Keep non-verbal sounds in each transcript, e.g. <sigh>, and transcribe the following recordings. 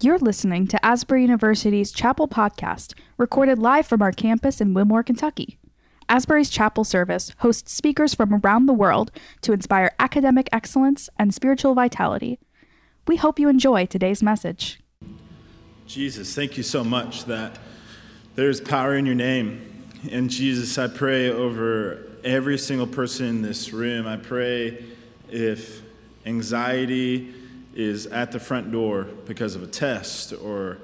You're listening to Asbury University's Chapel Podcast, recorded live from our campus in Wilmore, Kentucky. Asbury's Chapel Service hosts speakers from around the world to inspire academic excellence and spiritual vitality. We hope you enjoy today's message. Jesus, thank you so much that there's power in your name. And Jesus, I pray over every single person in this room. I pray if anxiety is at the front door because of a test or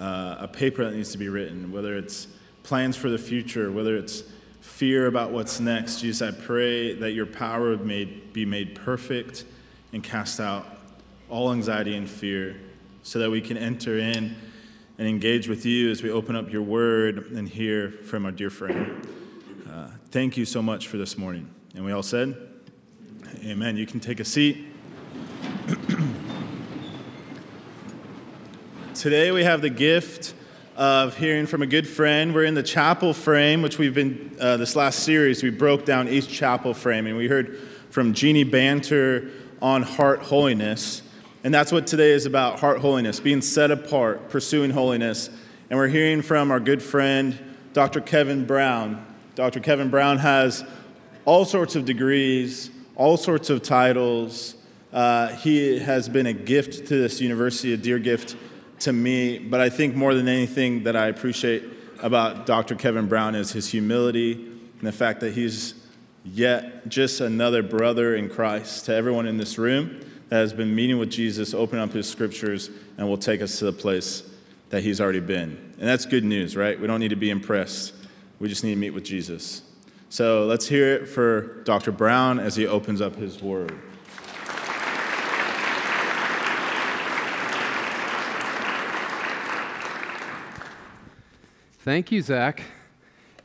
uh, a paper that needs to be written, whether it's plans for the future, whether it's fear about what's next. Jesus, I pray that your power would made, be made perfect and cast out all anxiety and fear so that we can enter in and engage with you as we open up your word and hear from our dear friend. Uh, thank you so much for this morning. And we all said, Amen. You can take a seat. <clears throat> Today we have the gift of hearing from a good friend. We're in the chapel frame, which we've been, uh, this last series, we broke down each chapel frame, and we heard from Jeannie Banter on heart holiness. And that's what today is about heart holiness, being set apart, pursuing holiness. And we're hearing from our good friend, Dr. Kevin Brown. Dr. Kevin Brown has all sorts of degrees, all sorts of titles. Uh, he has been a gift to this university, a dear gift to me, but I think more than anything that I appreciate about Dr. Kevin Brown is his humility and the fact that he's yet just another brother in Christ to everyone in this room that has been meeting with Jesus, open up his scriptures, and will take us to the place that he's already been. And that's good news, right? We don't need to be impressed. We just need to meet with Jesus. So let's hear it for Dr. Brown as he opens up his word. Thank you, Zach.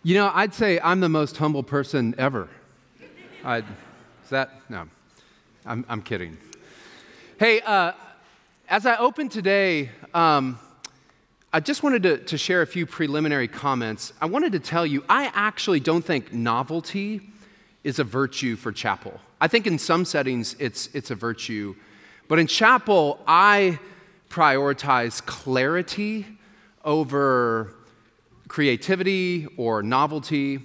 You know, I'd say I'm the most humble person ever. I'd, is that? No, I'm, I'm kidding. Hey, uh, as I open today, um, I just wanted to, to share a few preliminary comments. I wanted to tell you, I actually don't think novelty is a virtue for chapel. I think in some settings it's, it's a virtue. But in chapel, I prioritize clarity over creativity or novelty.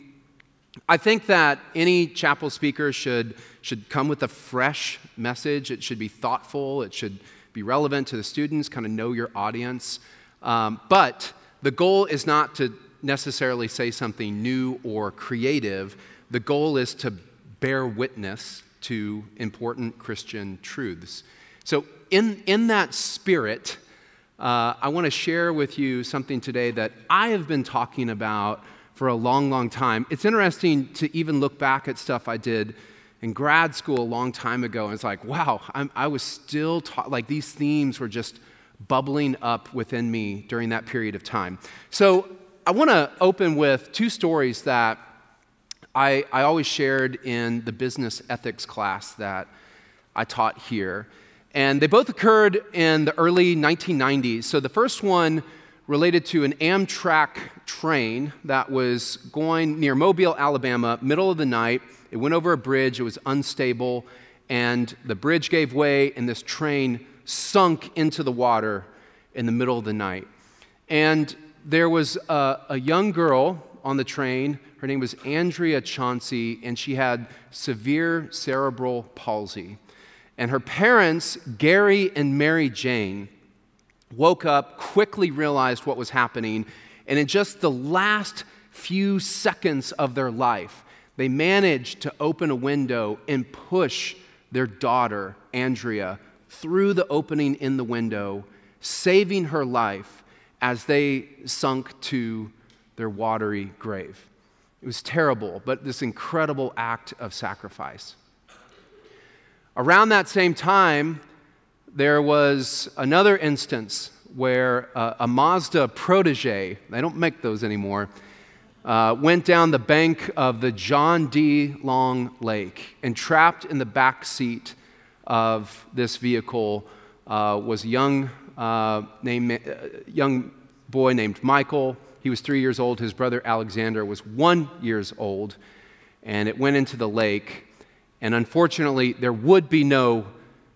I think that any chapel speaker should, should come with a fresh message. It should be thoughtful, it should be relevant to the students, kind of know your audience. Um, but the goal is not to necessarily say something new or creative. The goal is to bear witness to important Christian truths. So, in, in that spirit, uh, I want to share with you something today that I have been talking about for a long, long time. It's interesting to even look back at stuff I did in grad school a long time ago, and it's like, wow, I'm, i was still taught, like these themes were just bubbling up within me during that period of time. So I want to open with two stories that I, I always shared in the business ethics class that I taught here. And they both occurred in the early 1990s. So the first one related to an Amtrak train that was going near Mobile, Alabama, middle of the night. It went over a bridge, it was unstable, and the bridge gave way, and this train sunk into the water in the middle of the night. And there was a, a young girl on the train. Her name was Andrea Chancey, and she had severe cerebral palsy. And her parents, Gary and Mary Jane, woke up, quickly realized what was happening, and in just the last few seconds of their life, they managed to open a window and push their daughter, Andrea, through the opening in the window, saving her life as they sunk to their watery grave. It was terrible, but this incredible act of sacrifice. Around that same time, there was another instance where uh, a Mazda protege, they don't make those anymore, uh, went down the bank of the John D. Long Lake and trapped in the back seat of this vehicle uh, was a young, uh, name, uh, young boy named Michael. He was three years old. His brother Alexander was one years old. And it went into the lake. And unfortunately, there would be no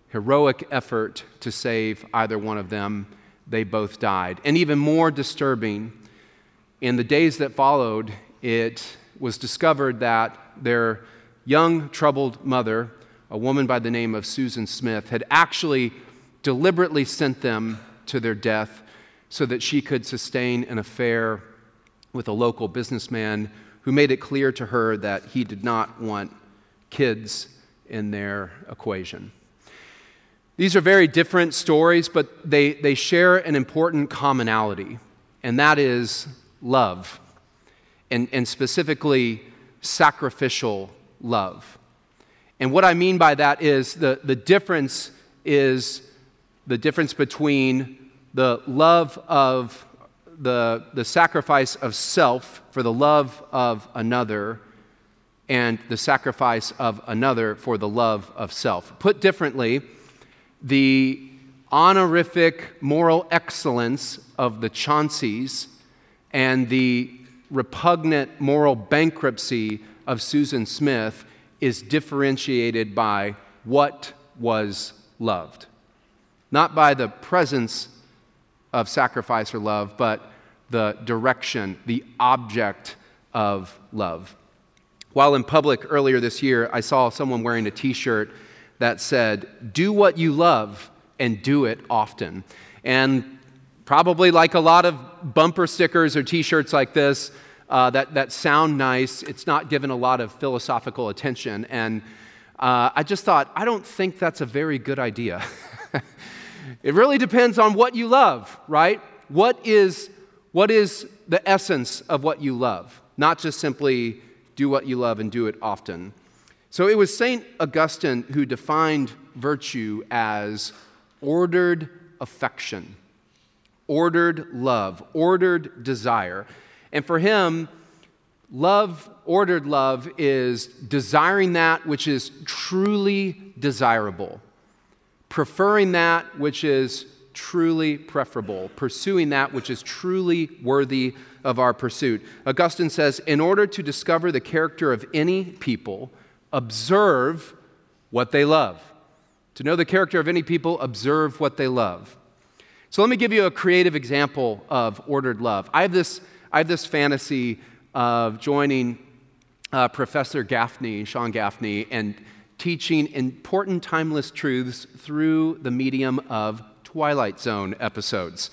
heroic effort to save either one of them. they both died. And even more disturbing, in the days that followed, it was discovered that their young, troubled mother, a woman by the name of Susan Smith, had actually deliberately sent them to their death so that she could sustain an affair with a local businessman who made it clear to her that he did not want kids in their equation. These are very different stories, but they, they share an important commonality, and that is love, and, and specifically sacrificial love. And what I mean by that is the, the difference is the difference between the love of the, the sacrifice of self for the love of another and the sacrifice of another for the love of self. Put differently, the honorific moral excellence of the Chanceys and the repugnant moral bankruptcy of Susan Smith is differentiated by what was loved. Not by the presence of sacrifice or love, but the direction, the object of love. While in public earlier this year, I saw someone wearing a t shirt that said, Do what you love and do it often. And probably like a lot of bumper stickers or t shirts like this uh, that, that sound nice, it's not given a lot of philosophical attention. And uh, I just thought, I don't think that's a very good idea. <laughs> it really depends on what you love, right? What is, what is the essence of what you love? Not just simply do what you love and do it often. So it was St. Augustine who defined virtue as ordered affection, ordered love, ordered desire. And for him, love, ordered love, is desiring that which is truly desirable, preferring that which is truly preferable, pursuing that which is truly worthy of our pursuit. Augustine says, in order to discover the character of any people, observe what they love. To know the character of any people, observe what they love. So let me give you a creative example of ordered love. I have this, I have this fantasy of joining uh, Professor Gaffney, Sean Gaffney, and teaching important timeless truths through the medium of Twilight Zone episodes.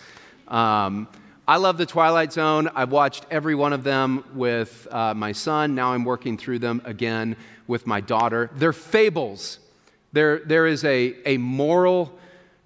Um, I love The Twilight Zone. I've watched every one of them with uh, my son. Now I'm working through them again with my daughter. They're fables. There, there is a, a moral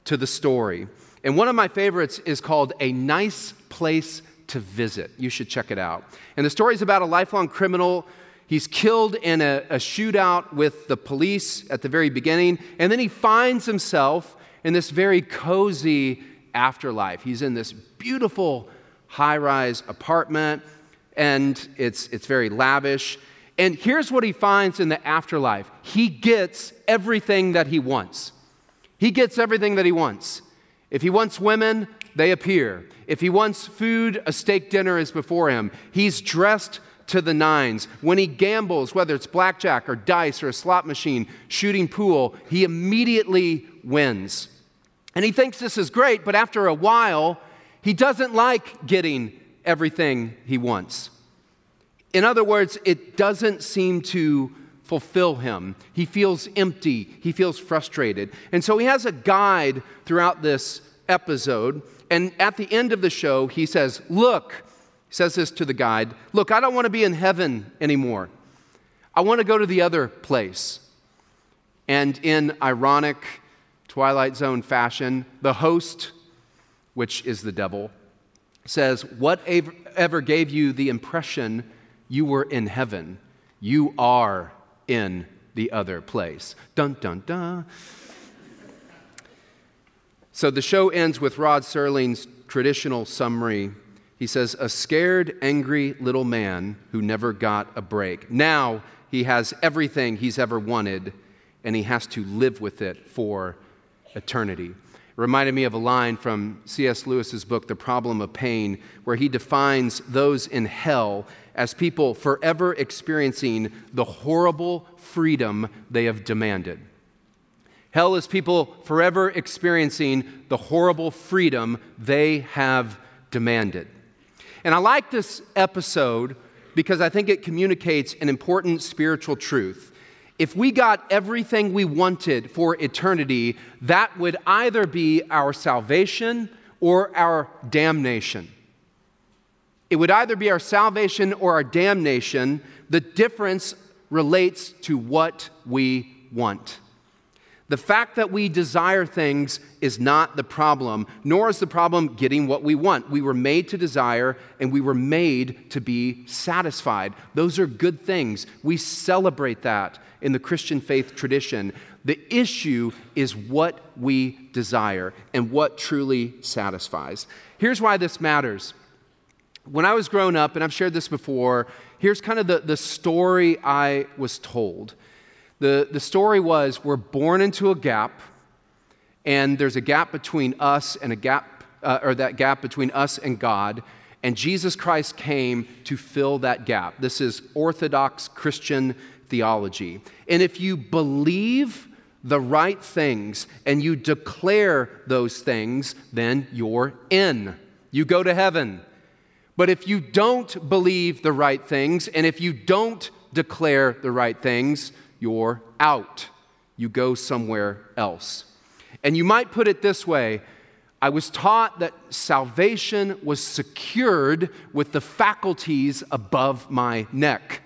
to the story. And one of my favorites is called A Nice Place to Visit. You should check it out. And the story is about a lifelong criminal. He's killed in a, a shootout with the police at the very beginning, and then he finds himself in this very cozy afterlife. He's in this beautiful high rise apartment, and it's, it's very lavish. And here's what he finds in the afterlife he gets everything that he wants. He gets everything that he wants. If he wants women, they appear. If he wants food, a steak dinner is before him. He's dressed to the nines. When he gambles, whether it's blackjack or dice or a slot machine, shooting pool, he immediately wins. And he thinks this is great, but after a while, he doesn't like getting everything he wants. In other words, it doesn't seem to fulfill him. He feels empty, he feels frustrated. And so he has a guide throughout this episode. And at the end of the show, he says, Look, says this to the guide, look, I don't want to be in heaven anymore. I want to go to the other place. And in ironic, Twilight Zone fashion, the host, which is the devil, says, Whatever gave you the impression you were in heaven, you are in the other place. Dun, dun, dun. So the show ends with Rod Serling's traditional summary. He says, A scared, angry little man who never got a break. Now he has everything he's ever wanted, and he has to live with it for eternity. It reminded me of a line from C.S. Lewis's book, The Problem of Pain, where he defines those in hell as people forever experiencing the horrible freedom they have demanded. Hell is people forever experiencing the horrible freedom they have demanded. And I like this episode because I think it communicates an important spiritual truth. If we got everything we wanted for eternity, that would either be our salvation or our damnation. It would either be our salvation or our damnation. The difference relates to what we want. The fact that we desire things is not the problem, nor is the problem getting what we want. We were made to desire and we were made to be satisfied. Those are good things. We celebrate that in the Christian faith tradition. The issue is what we desire and what truly satisfies. Here's why this matters. When I was growing up, and I've shared this before, here's kind of the, the story I was told. The, the story was we're born into a gap, and there's a gap between us and a gap, uh, or that gap between us and God, and Jesus Christ came to fill that gap. This is Orthodox Christian theology. And if you believe the right things and you declare those things, then you're in. You go to heaven. But if you don't believe the right things and if you don't declare the right things, you're out. You go somewhere else. And you might put it this way I was taught that salvation was secured with the faculties above my neck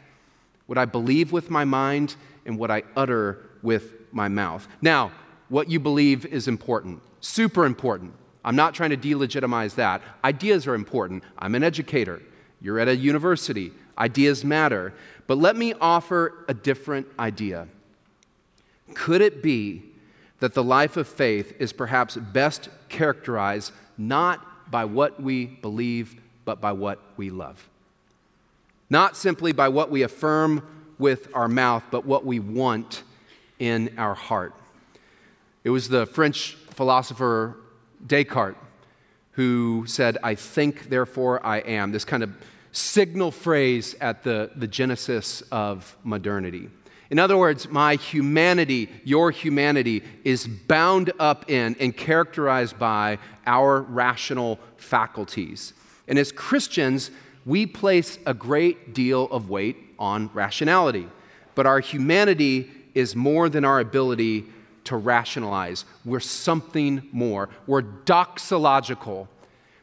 what I believe with my mind and what I utter with my mouth. Now, what you believe is important, super important. I'm not trying to delegitimize that. Ideas are important. I'm an educator. You're at a university. Ideas matter. But let me offer a different idea. Could it be that the life of faith is perhaps best characterized not by what we believe, but by what we love? Not simply by what we affirm with our mouth, but what we want in our heart. It was the French philosopher Descartes who said, I think, therefore I am. This kind of signal phrase at the, the genesis of modernity. In other words, my humanity, your humanity, is bound up in and characterized by our rational faculties. And as Christians, we place a great deal of weight on rationality. But our humanity is more than our ability to rationalize. We're something more. We're doxological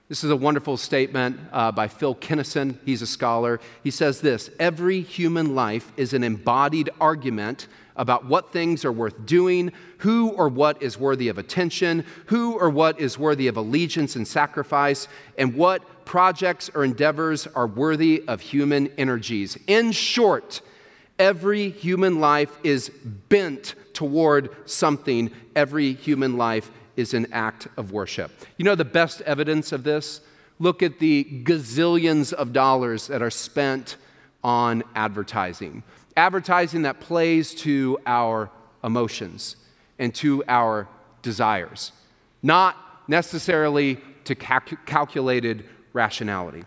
this is a wonderful statement uh, by Phil Kenneson. He's a scholar. He says this Every human life is an embodied argument about what things are worth doing, who or what is worthy of attention, who or what is worthy of allegiance and sacrifice, and what projects or endeavors are worthy of human energies. In short, every human life is bent toward something, every human life is an act of worship. You know the best evidence of this? Look at the gazillions of dollars that are spent on advertising. Advertising that plays to our emotions and to our desires, not necessarily to calculated rationality.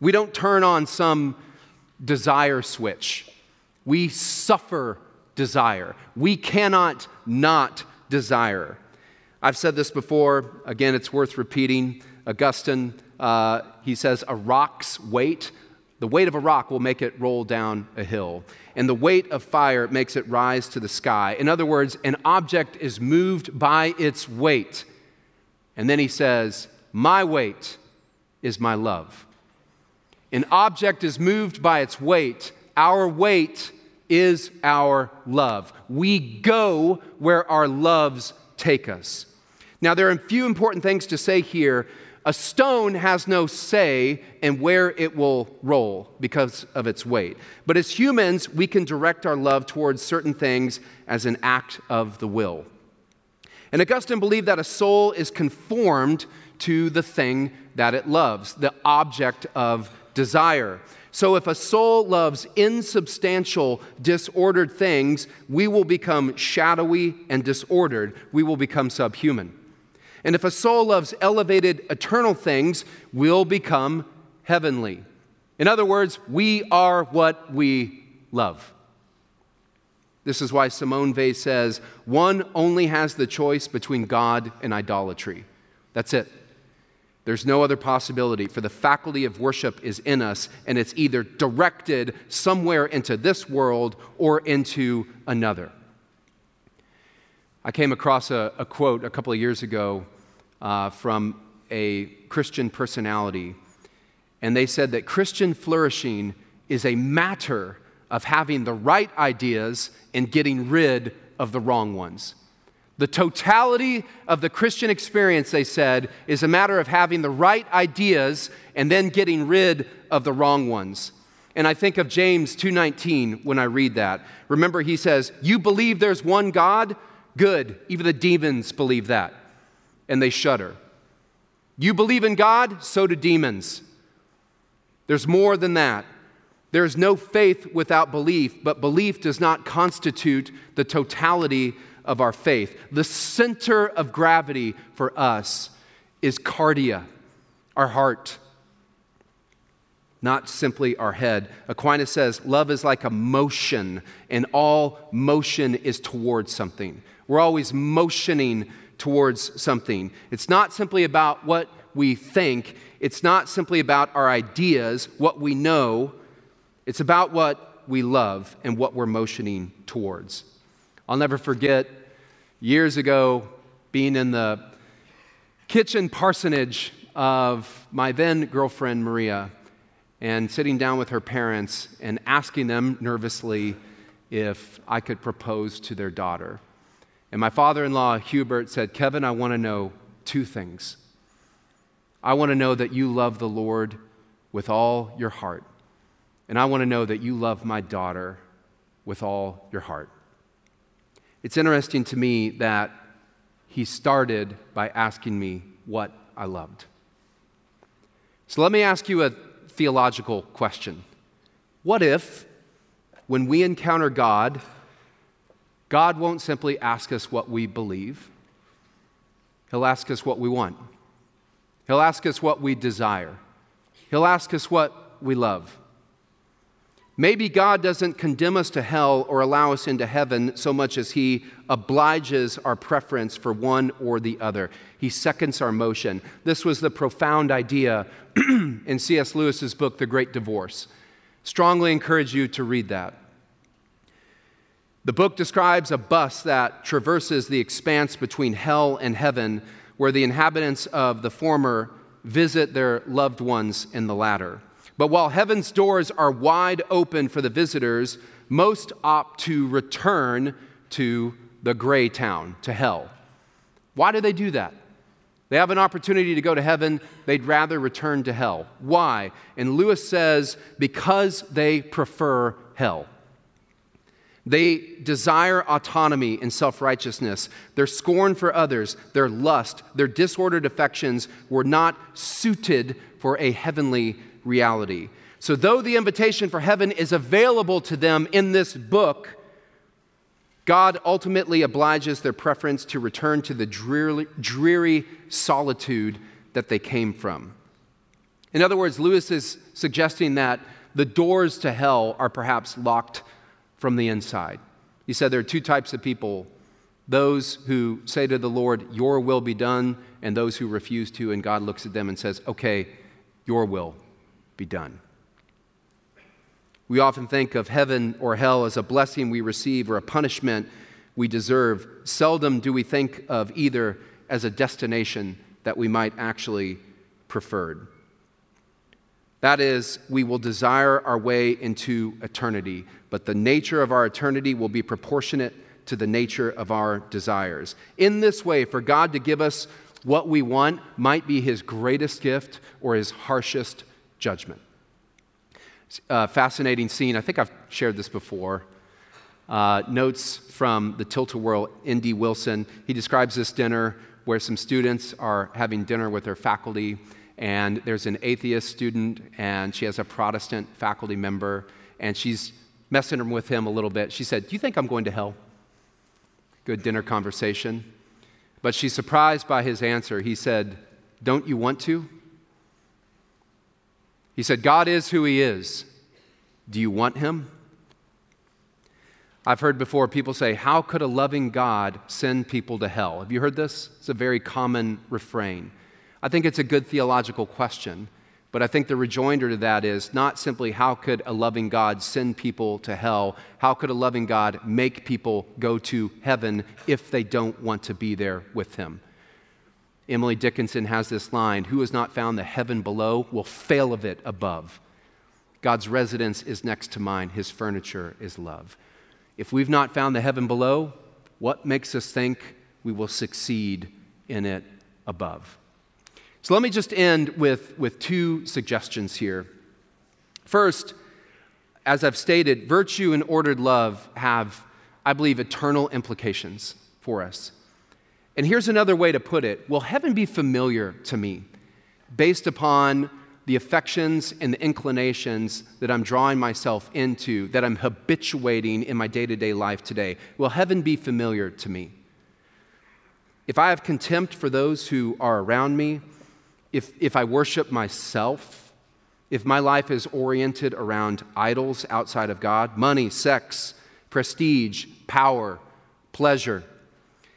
We don't turn on some desire switch. We suffer desire. We cannot not desire. I've said this before, again, it's worth repeating. Augustine, uh, he says, a rock's weight, the weight of a rock will make it roll down a hill, and the weight of fire makes it rise to the sky. In other words, an object is moved by its weight. And then he says, My weight is my love. An object is moved by its weight. Our weight is our love. We go where our loves take us. Now, there are a few important things to say here. A stone has no say in where it will roll because of its weight. But as humans, we can direct our love towards certain things as an act of the will. And Augustine believed that a soul is conformed to the thing that it loves, the object of desire. So if a soul loves insubstantial, disordered things, we will become shadowy and disordered. We will become subhuman. And if a soul loves elevated, eternal things, we'll become heavenly. In other words, we are what we love. This is why Simone Weil says one only has the choice between God and idolatry. That's it. There's no other possibility, for the faculty of worship is in us, and it's either directed somewhere into this world or into another. I came across a, a quote a couple of years ago uh, from a Christian personality, and they said that Christian flourishing is a matter of having the right ideas and getting rid of the wrong ones. The totality of the Christian experience, they said, is a matter of having the right ideas and then getting rid of the wrong ones. And I think of James 2:19 when I read that. Remember he says, "You believe there's one God? Good. Even the demons believe that." And they shudder. You believe in God, so do demons. There's more than that. There is no faith without belief, but belief does not constitute the totality of our faith. The center of gravity for us is cardia, our heart, not simply our head. Aquinas says love is like a motion, and all motion is towards something. We're always motioning towards something. It's not simply about what we think, it's not simply about our ideas, what we know it's about what we love and what we're motioning towards. I'll never forget years ago being in the kitchen parsonage of my then girlfriend, Maria, and sitting down with her parents and asking them nervously if I could propose to their daughter. And my father in law, Hubert, said, Kevin, I want to know two things. I want to know that you love the Lord with all your heart. And I want to know that you love my daughter with all your heart. It's interesting to me that he started by asking me what I loved. So let me ask you a theological question. What if, when we encounter God, God won't simply ask us what we believe, He'll ask us what we want, He'll ask us what we desire, He'll ask us what we love. Maybe God doesn't condemn us to hell or allow us into heaven so much as He obliges our preference for one or the other. He seconds our motion. This was the profound idea <clears throat> in C.S. Lewis's book, The Great Divorce. Strongly encourage you to read that. The book describes a bus that traverses the expanse between hell and heaven, where the inhabitants of the former visit their loved ones in the latter. But while heaven's doors are wide open for the visitors, most opt to return to the gray town, to hell. Why do they do that? They have an opportunity to go to heaven, they'd rather return to hell. Why? And Lewis says, because they prefer hell. They desire autonomy and self righteousness. Their scorn for others, their lust, their disordered affections were not suited for a heavenly reality. So, though the invitation for heaven is available to them in this book, God ultimately obliges their preference to return to the dreary, dreary solitude that they came from. In other words, Lewis is suggesting that the doors to hell are perhaps locked from the inside. He said there are two types of people those who say to the Lord, Your will be done, and those who refuse to, and God looks at them and says, Okay, your will be done. We often think of heaven or hell as a blessing we receive or a punishment we deserve. Seldom do we think of either as a destination that we might actually preferred. That is, we will desire our way into eternity, but the nature of our eternity will be proportionate to the nature of our desires. In this way, for God to give us what we want might be his greatest gift or his harshest judgment. Uh, fascinating scene. I think I've shared this before. Uh, notes from the Tilt-A-Whirl, N.D. Wilson. He describes this dinner where some students are having dinner with their faculty, and there's an atheist student, and she has a Protestant faculty member, and she's messing with him a little bit. She said, Do you think I'm going to hell? Good dinner conversation. But she's surprised by his answer. He said, Don't you want to? He said, God is who He is. Do you want Him? I've heard before people say, How could a loving God send people to hell? Have you heard this? It's a very common refrain. I think it's a good theological question, but I think the rejoinder to that is not simply how could a loving God send people to hell? How could a loving God make people go to heaven if they don't want to be there with Him? Emily Dickinson has this line Who has not found the heaven below will fail of it above. God's residence is next to mine, His furniture is love. If we've not found the heaven below, what makes us think we will succeed in it above? So let me just end with, with two suggestions here. First, as I've stated, virtue and ordered love have, I believe, eternal implications for us. And here's another way to put it Will heaven be familiar to me based upon the affections and the inclinations that I'm drawing myself into, that I'm habituating in my day to day life today? Will heaven be familiar to me? If I have contempt for those who are around me, if, if I worship myself, if my life is oriented around idols outside of God, money, sex, prestige, power, pleasure,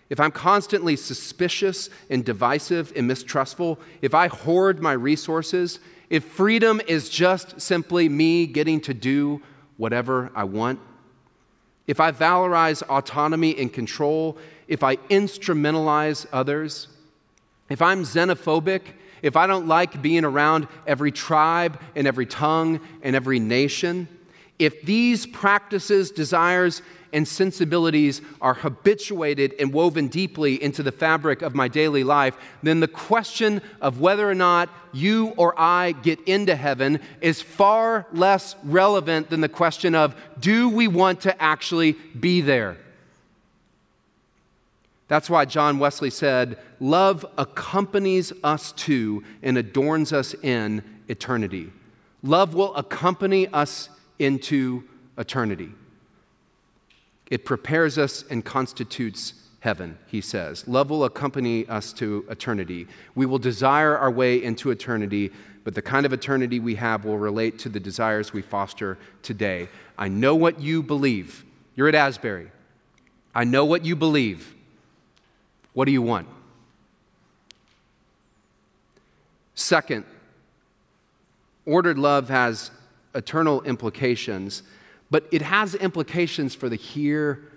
if I'm constantly suspicious and divisive and mistrustful, if I hoard my resources, if freedom is just simply me getting to do whatever I want, if I valorize autonomy and control, if I instrumentalize others, if I'm xenophobic, if I don't like being around every tribe and every tongue and every nation, if these practices, desires, and sensibilities are habituated and woven deeply into the fabric of my daily life, then the question of whether or not you or I get into heaven is far less relevant than the question of do we want to actually be there? That's why John Wesley said, Love accompanies us to and adorns us in eternity. Love will accompany us into eternity. It prepares us and constitutes heaven, he says. Love will accompany us to eternity. We will desire our way into eternity, but the kind of eternity we have will relate to the desires we foster today. I know what you believe. You're at Asbury. I know what you believe. What do you want? Second, ordered love has eternal implications but it has implications for the here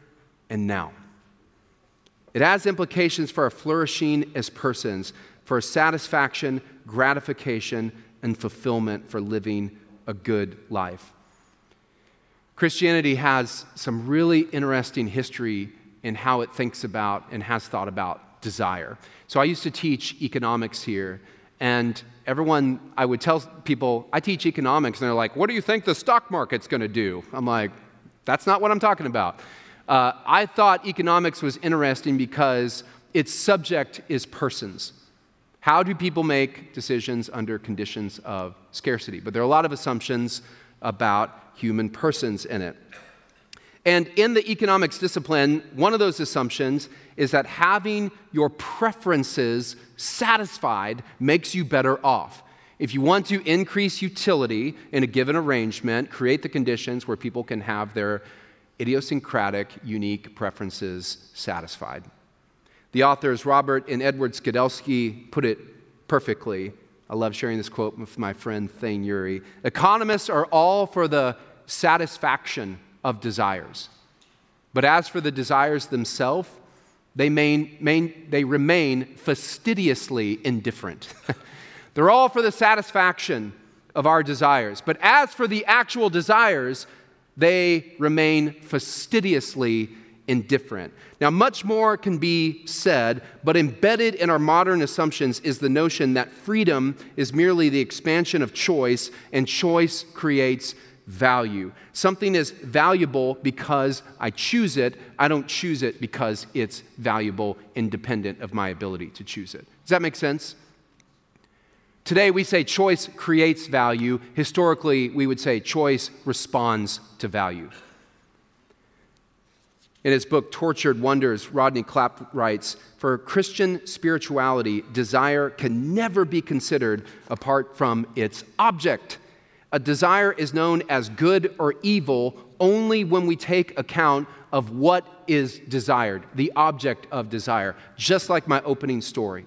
and now. It has implications for our flourishing as persons, for satisfaction, gratification, and fulfillment for living a good life. Christianity has some really interesting history in how it thinks about and has thought about desire. So I used to teach economics here, and everyone, I would tell people, I teach economics, and they're like, what do you think the stock market's to do? I'm like, that's not what I'm talking about. Uh, I thought economics was interesting because its subject is persons. How do people make decisions under conditions of scarcity? But there are a lot of assumptions about human persons in it. And in the economics discipline, one of those assumptions is that having your preferences satisfied makes you better off. If you want to increase utility in a given arrangement, create the conditions where people can have their idiosyncratic, unique preferences satisfied. The authors Robert and Edward Skidelsky put it perfectly. I love sharing this quote with my friend Thane Ury. Economists are all for the satisfaction of desires. But as for the desires themselves, they, main, main, they remain fastidiously indifferent. <laughs> They're all for the satisfaction of our desires. But as for the actual desires, they remain fastidiously indifferent. Now, much more can be said, but embedded in our modern assumptions is the notion that freedom is merely the expansion of choice, and choice creates value. Something is valuable because I choose it. I don't choose it because it's valuable, independent of my ability to choose it. Does that make sense? Today we say choice creates value. Historically, we would say choice responds to value. In his book, Tortured Wonders, Rodney Clapp writes For Christian spirituality, desire can never be considered apart from its object. A desire is known as good or evil only when we take account of what is desired, the object of desire, just like my opening story.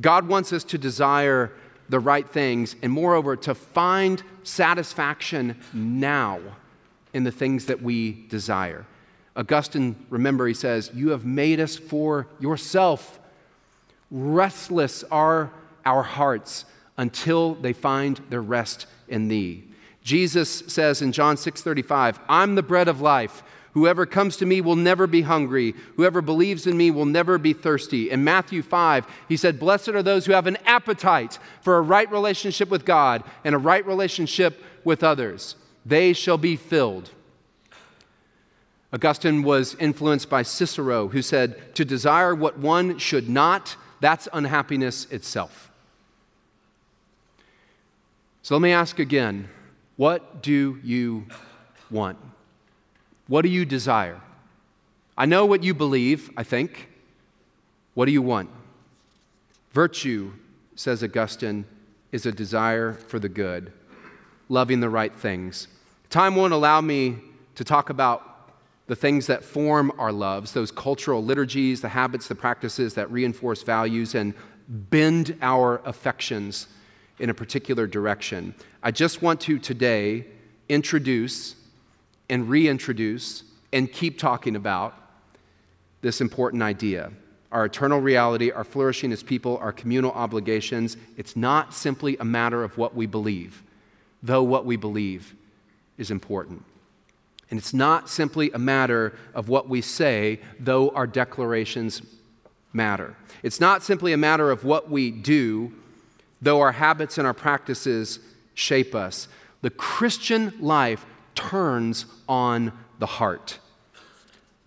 God wants us to desire the right things, and moreover, to find satisfaction now in the things that we desire. Augustine, remember, he says, You have made us for yourself. Restless are our hearts until they find their rest in thee. Jesus says in John 6:35, I'm the bread of life. Whoever comes to me will never be hungry. Whoever believes in me will never be thirsty. In Matthew 5, he said, Blessed are those who have an appetite for a right relationship with God and a right relationship with others. They shall be filled. Augustine was influenced by Cicero, who said, To desire what one should not, that's unhappiness itself. So let me ask again what do you want? What do you desire? I know what you believe, I think. What do you want? Virtue, says Augustine, is a desire for the good, loving the right things. Time won't allow me to talk about the things that form our loves, those cultural liturgies, the habits, the practices that reinforce values and bend our affections in a particular direction. I just want to today introduce and reintroduce and keep talking about this important idea. Our eternal reality, our flourishing as people, our communal obligations, it's not simply a matter of what we believe, though what we believe is important. And it's not simply a matter of what we say, though our declarations matter. It's not simply a matter of what we do, though our habits and our practices shape us. The Christian life turns on the heart.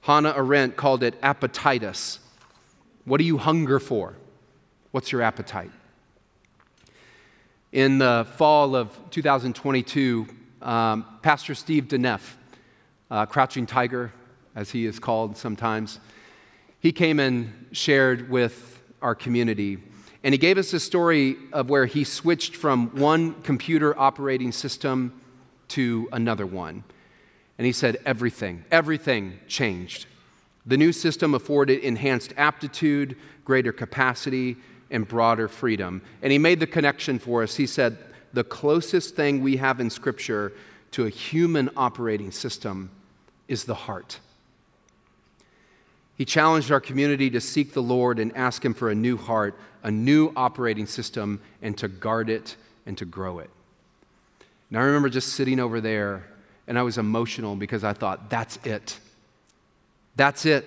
Hannah Arendt called it appetitus. What do you hunger for? What's your appetite? In the fall of 2022, um, Pastor Steve Deneff, uh, Crouching Tiger, as he is called sometimes, he came and shared with our community. And he gave us a story of where he switched from one computer operating system to another one. And he said, everything, everything changed. The new system afforded enhanced aptitude, greater capacity, and broader freedom. And he made the connection for us. He said, the closest thing we have in Scripture to a human operating system is the heart. He challenged our community to seek the Lord and ask Him for a new heart, a new operating system, and to guard it and to grow it. And I remember just sitting over there and I was emotional because I thought, that's it. That's it.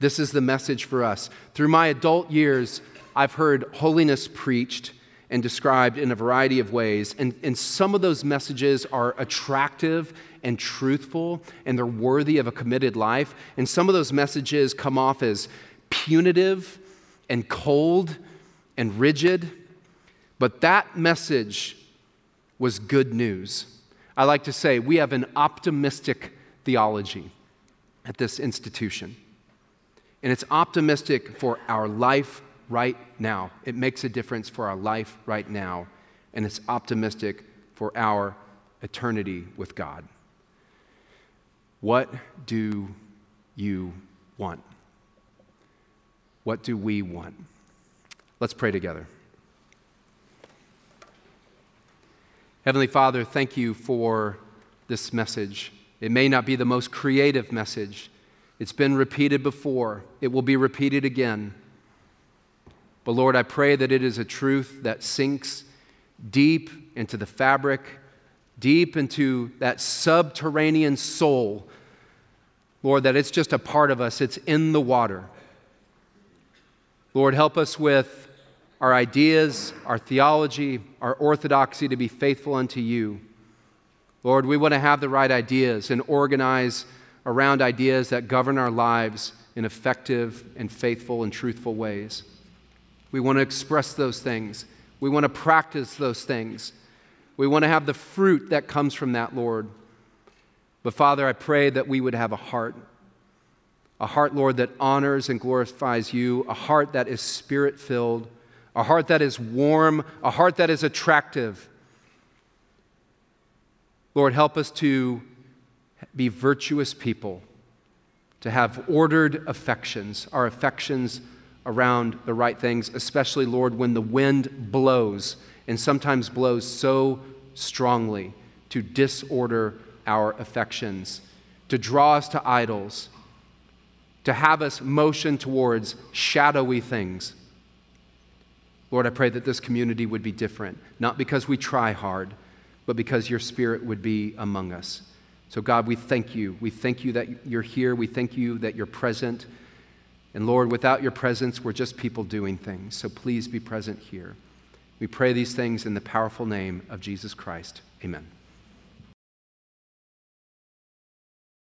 This is the message for us. Through my adult years, I've heard holiness preached and described in a variety of ways. And, and some of those messages are attractive and truthful, and they're worthy of a committed life. And some of those messages come off as punitive and cold and rigid. But that message was good news. I like to say we have an optimistic theology at this institution. And it's optimistic for our life right now. It makes a difference for our life right now. And it's optimistic for our eternity with God. What do you want? What do we want? Let's pray together. Heavenly Father, thank you for this message. It may not be the most creative message, it's been repeated before, it will be repeated again. But Lord, I pray that it is a truth that sinks deep into the fabric, deep into that subterranean soul. Lord, that it's just a part of us, it's in the water. Lord, help us with our ideas, our theology, our orthodoxy to be faithful unto you. Lord, we want to have the right ideas and organize around ideas that govern our lives in effective and faithful and truthful ways. We want to express those things. We want to practice those things. We want to have the fruit that comes from that, Lord. But Father, I pray that we would have a heart, a heart, Lord, that honors and glorifies you, a heart that is spirit filled a heart that is warm, a heart that is attractive. Lord, help us to be virtuous people, to have ordered affections, our affections around the right things, especially, Lord, when the wind blows and sometimes blows so strongly to disorder our affections, to draw us to idols, to have us motion towards shadowy things. Lord, I pray that this community would be different, not because we try hard, but because your spirit would be among us. So, God, we thank you. We thank you that you're here. We thank you that you're present. And Lord, without your presence, we're just people doing things. So please be present here. We pray these things in the powerful name of Jesus Christ. Amen.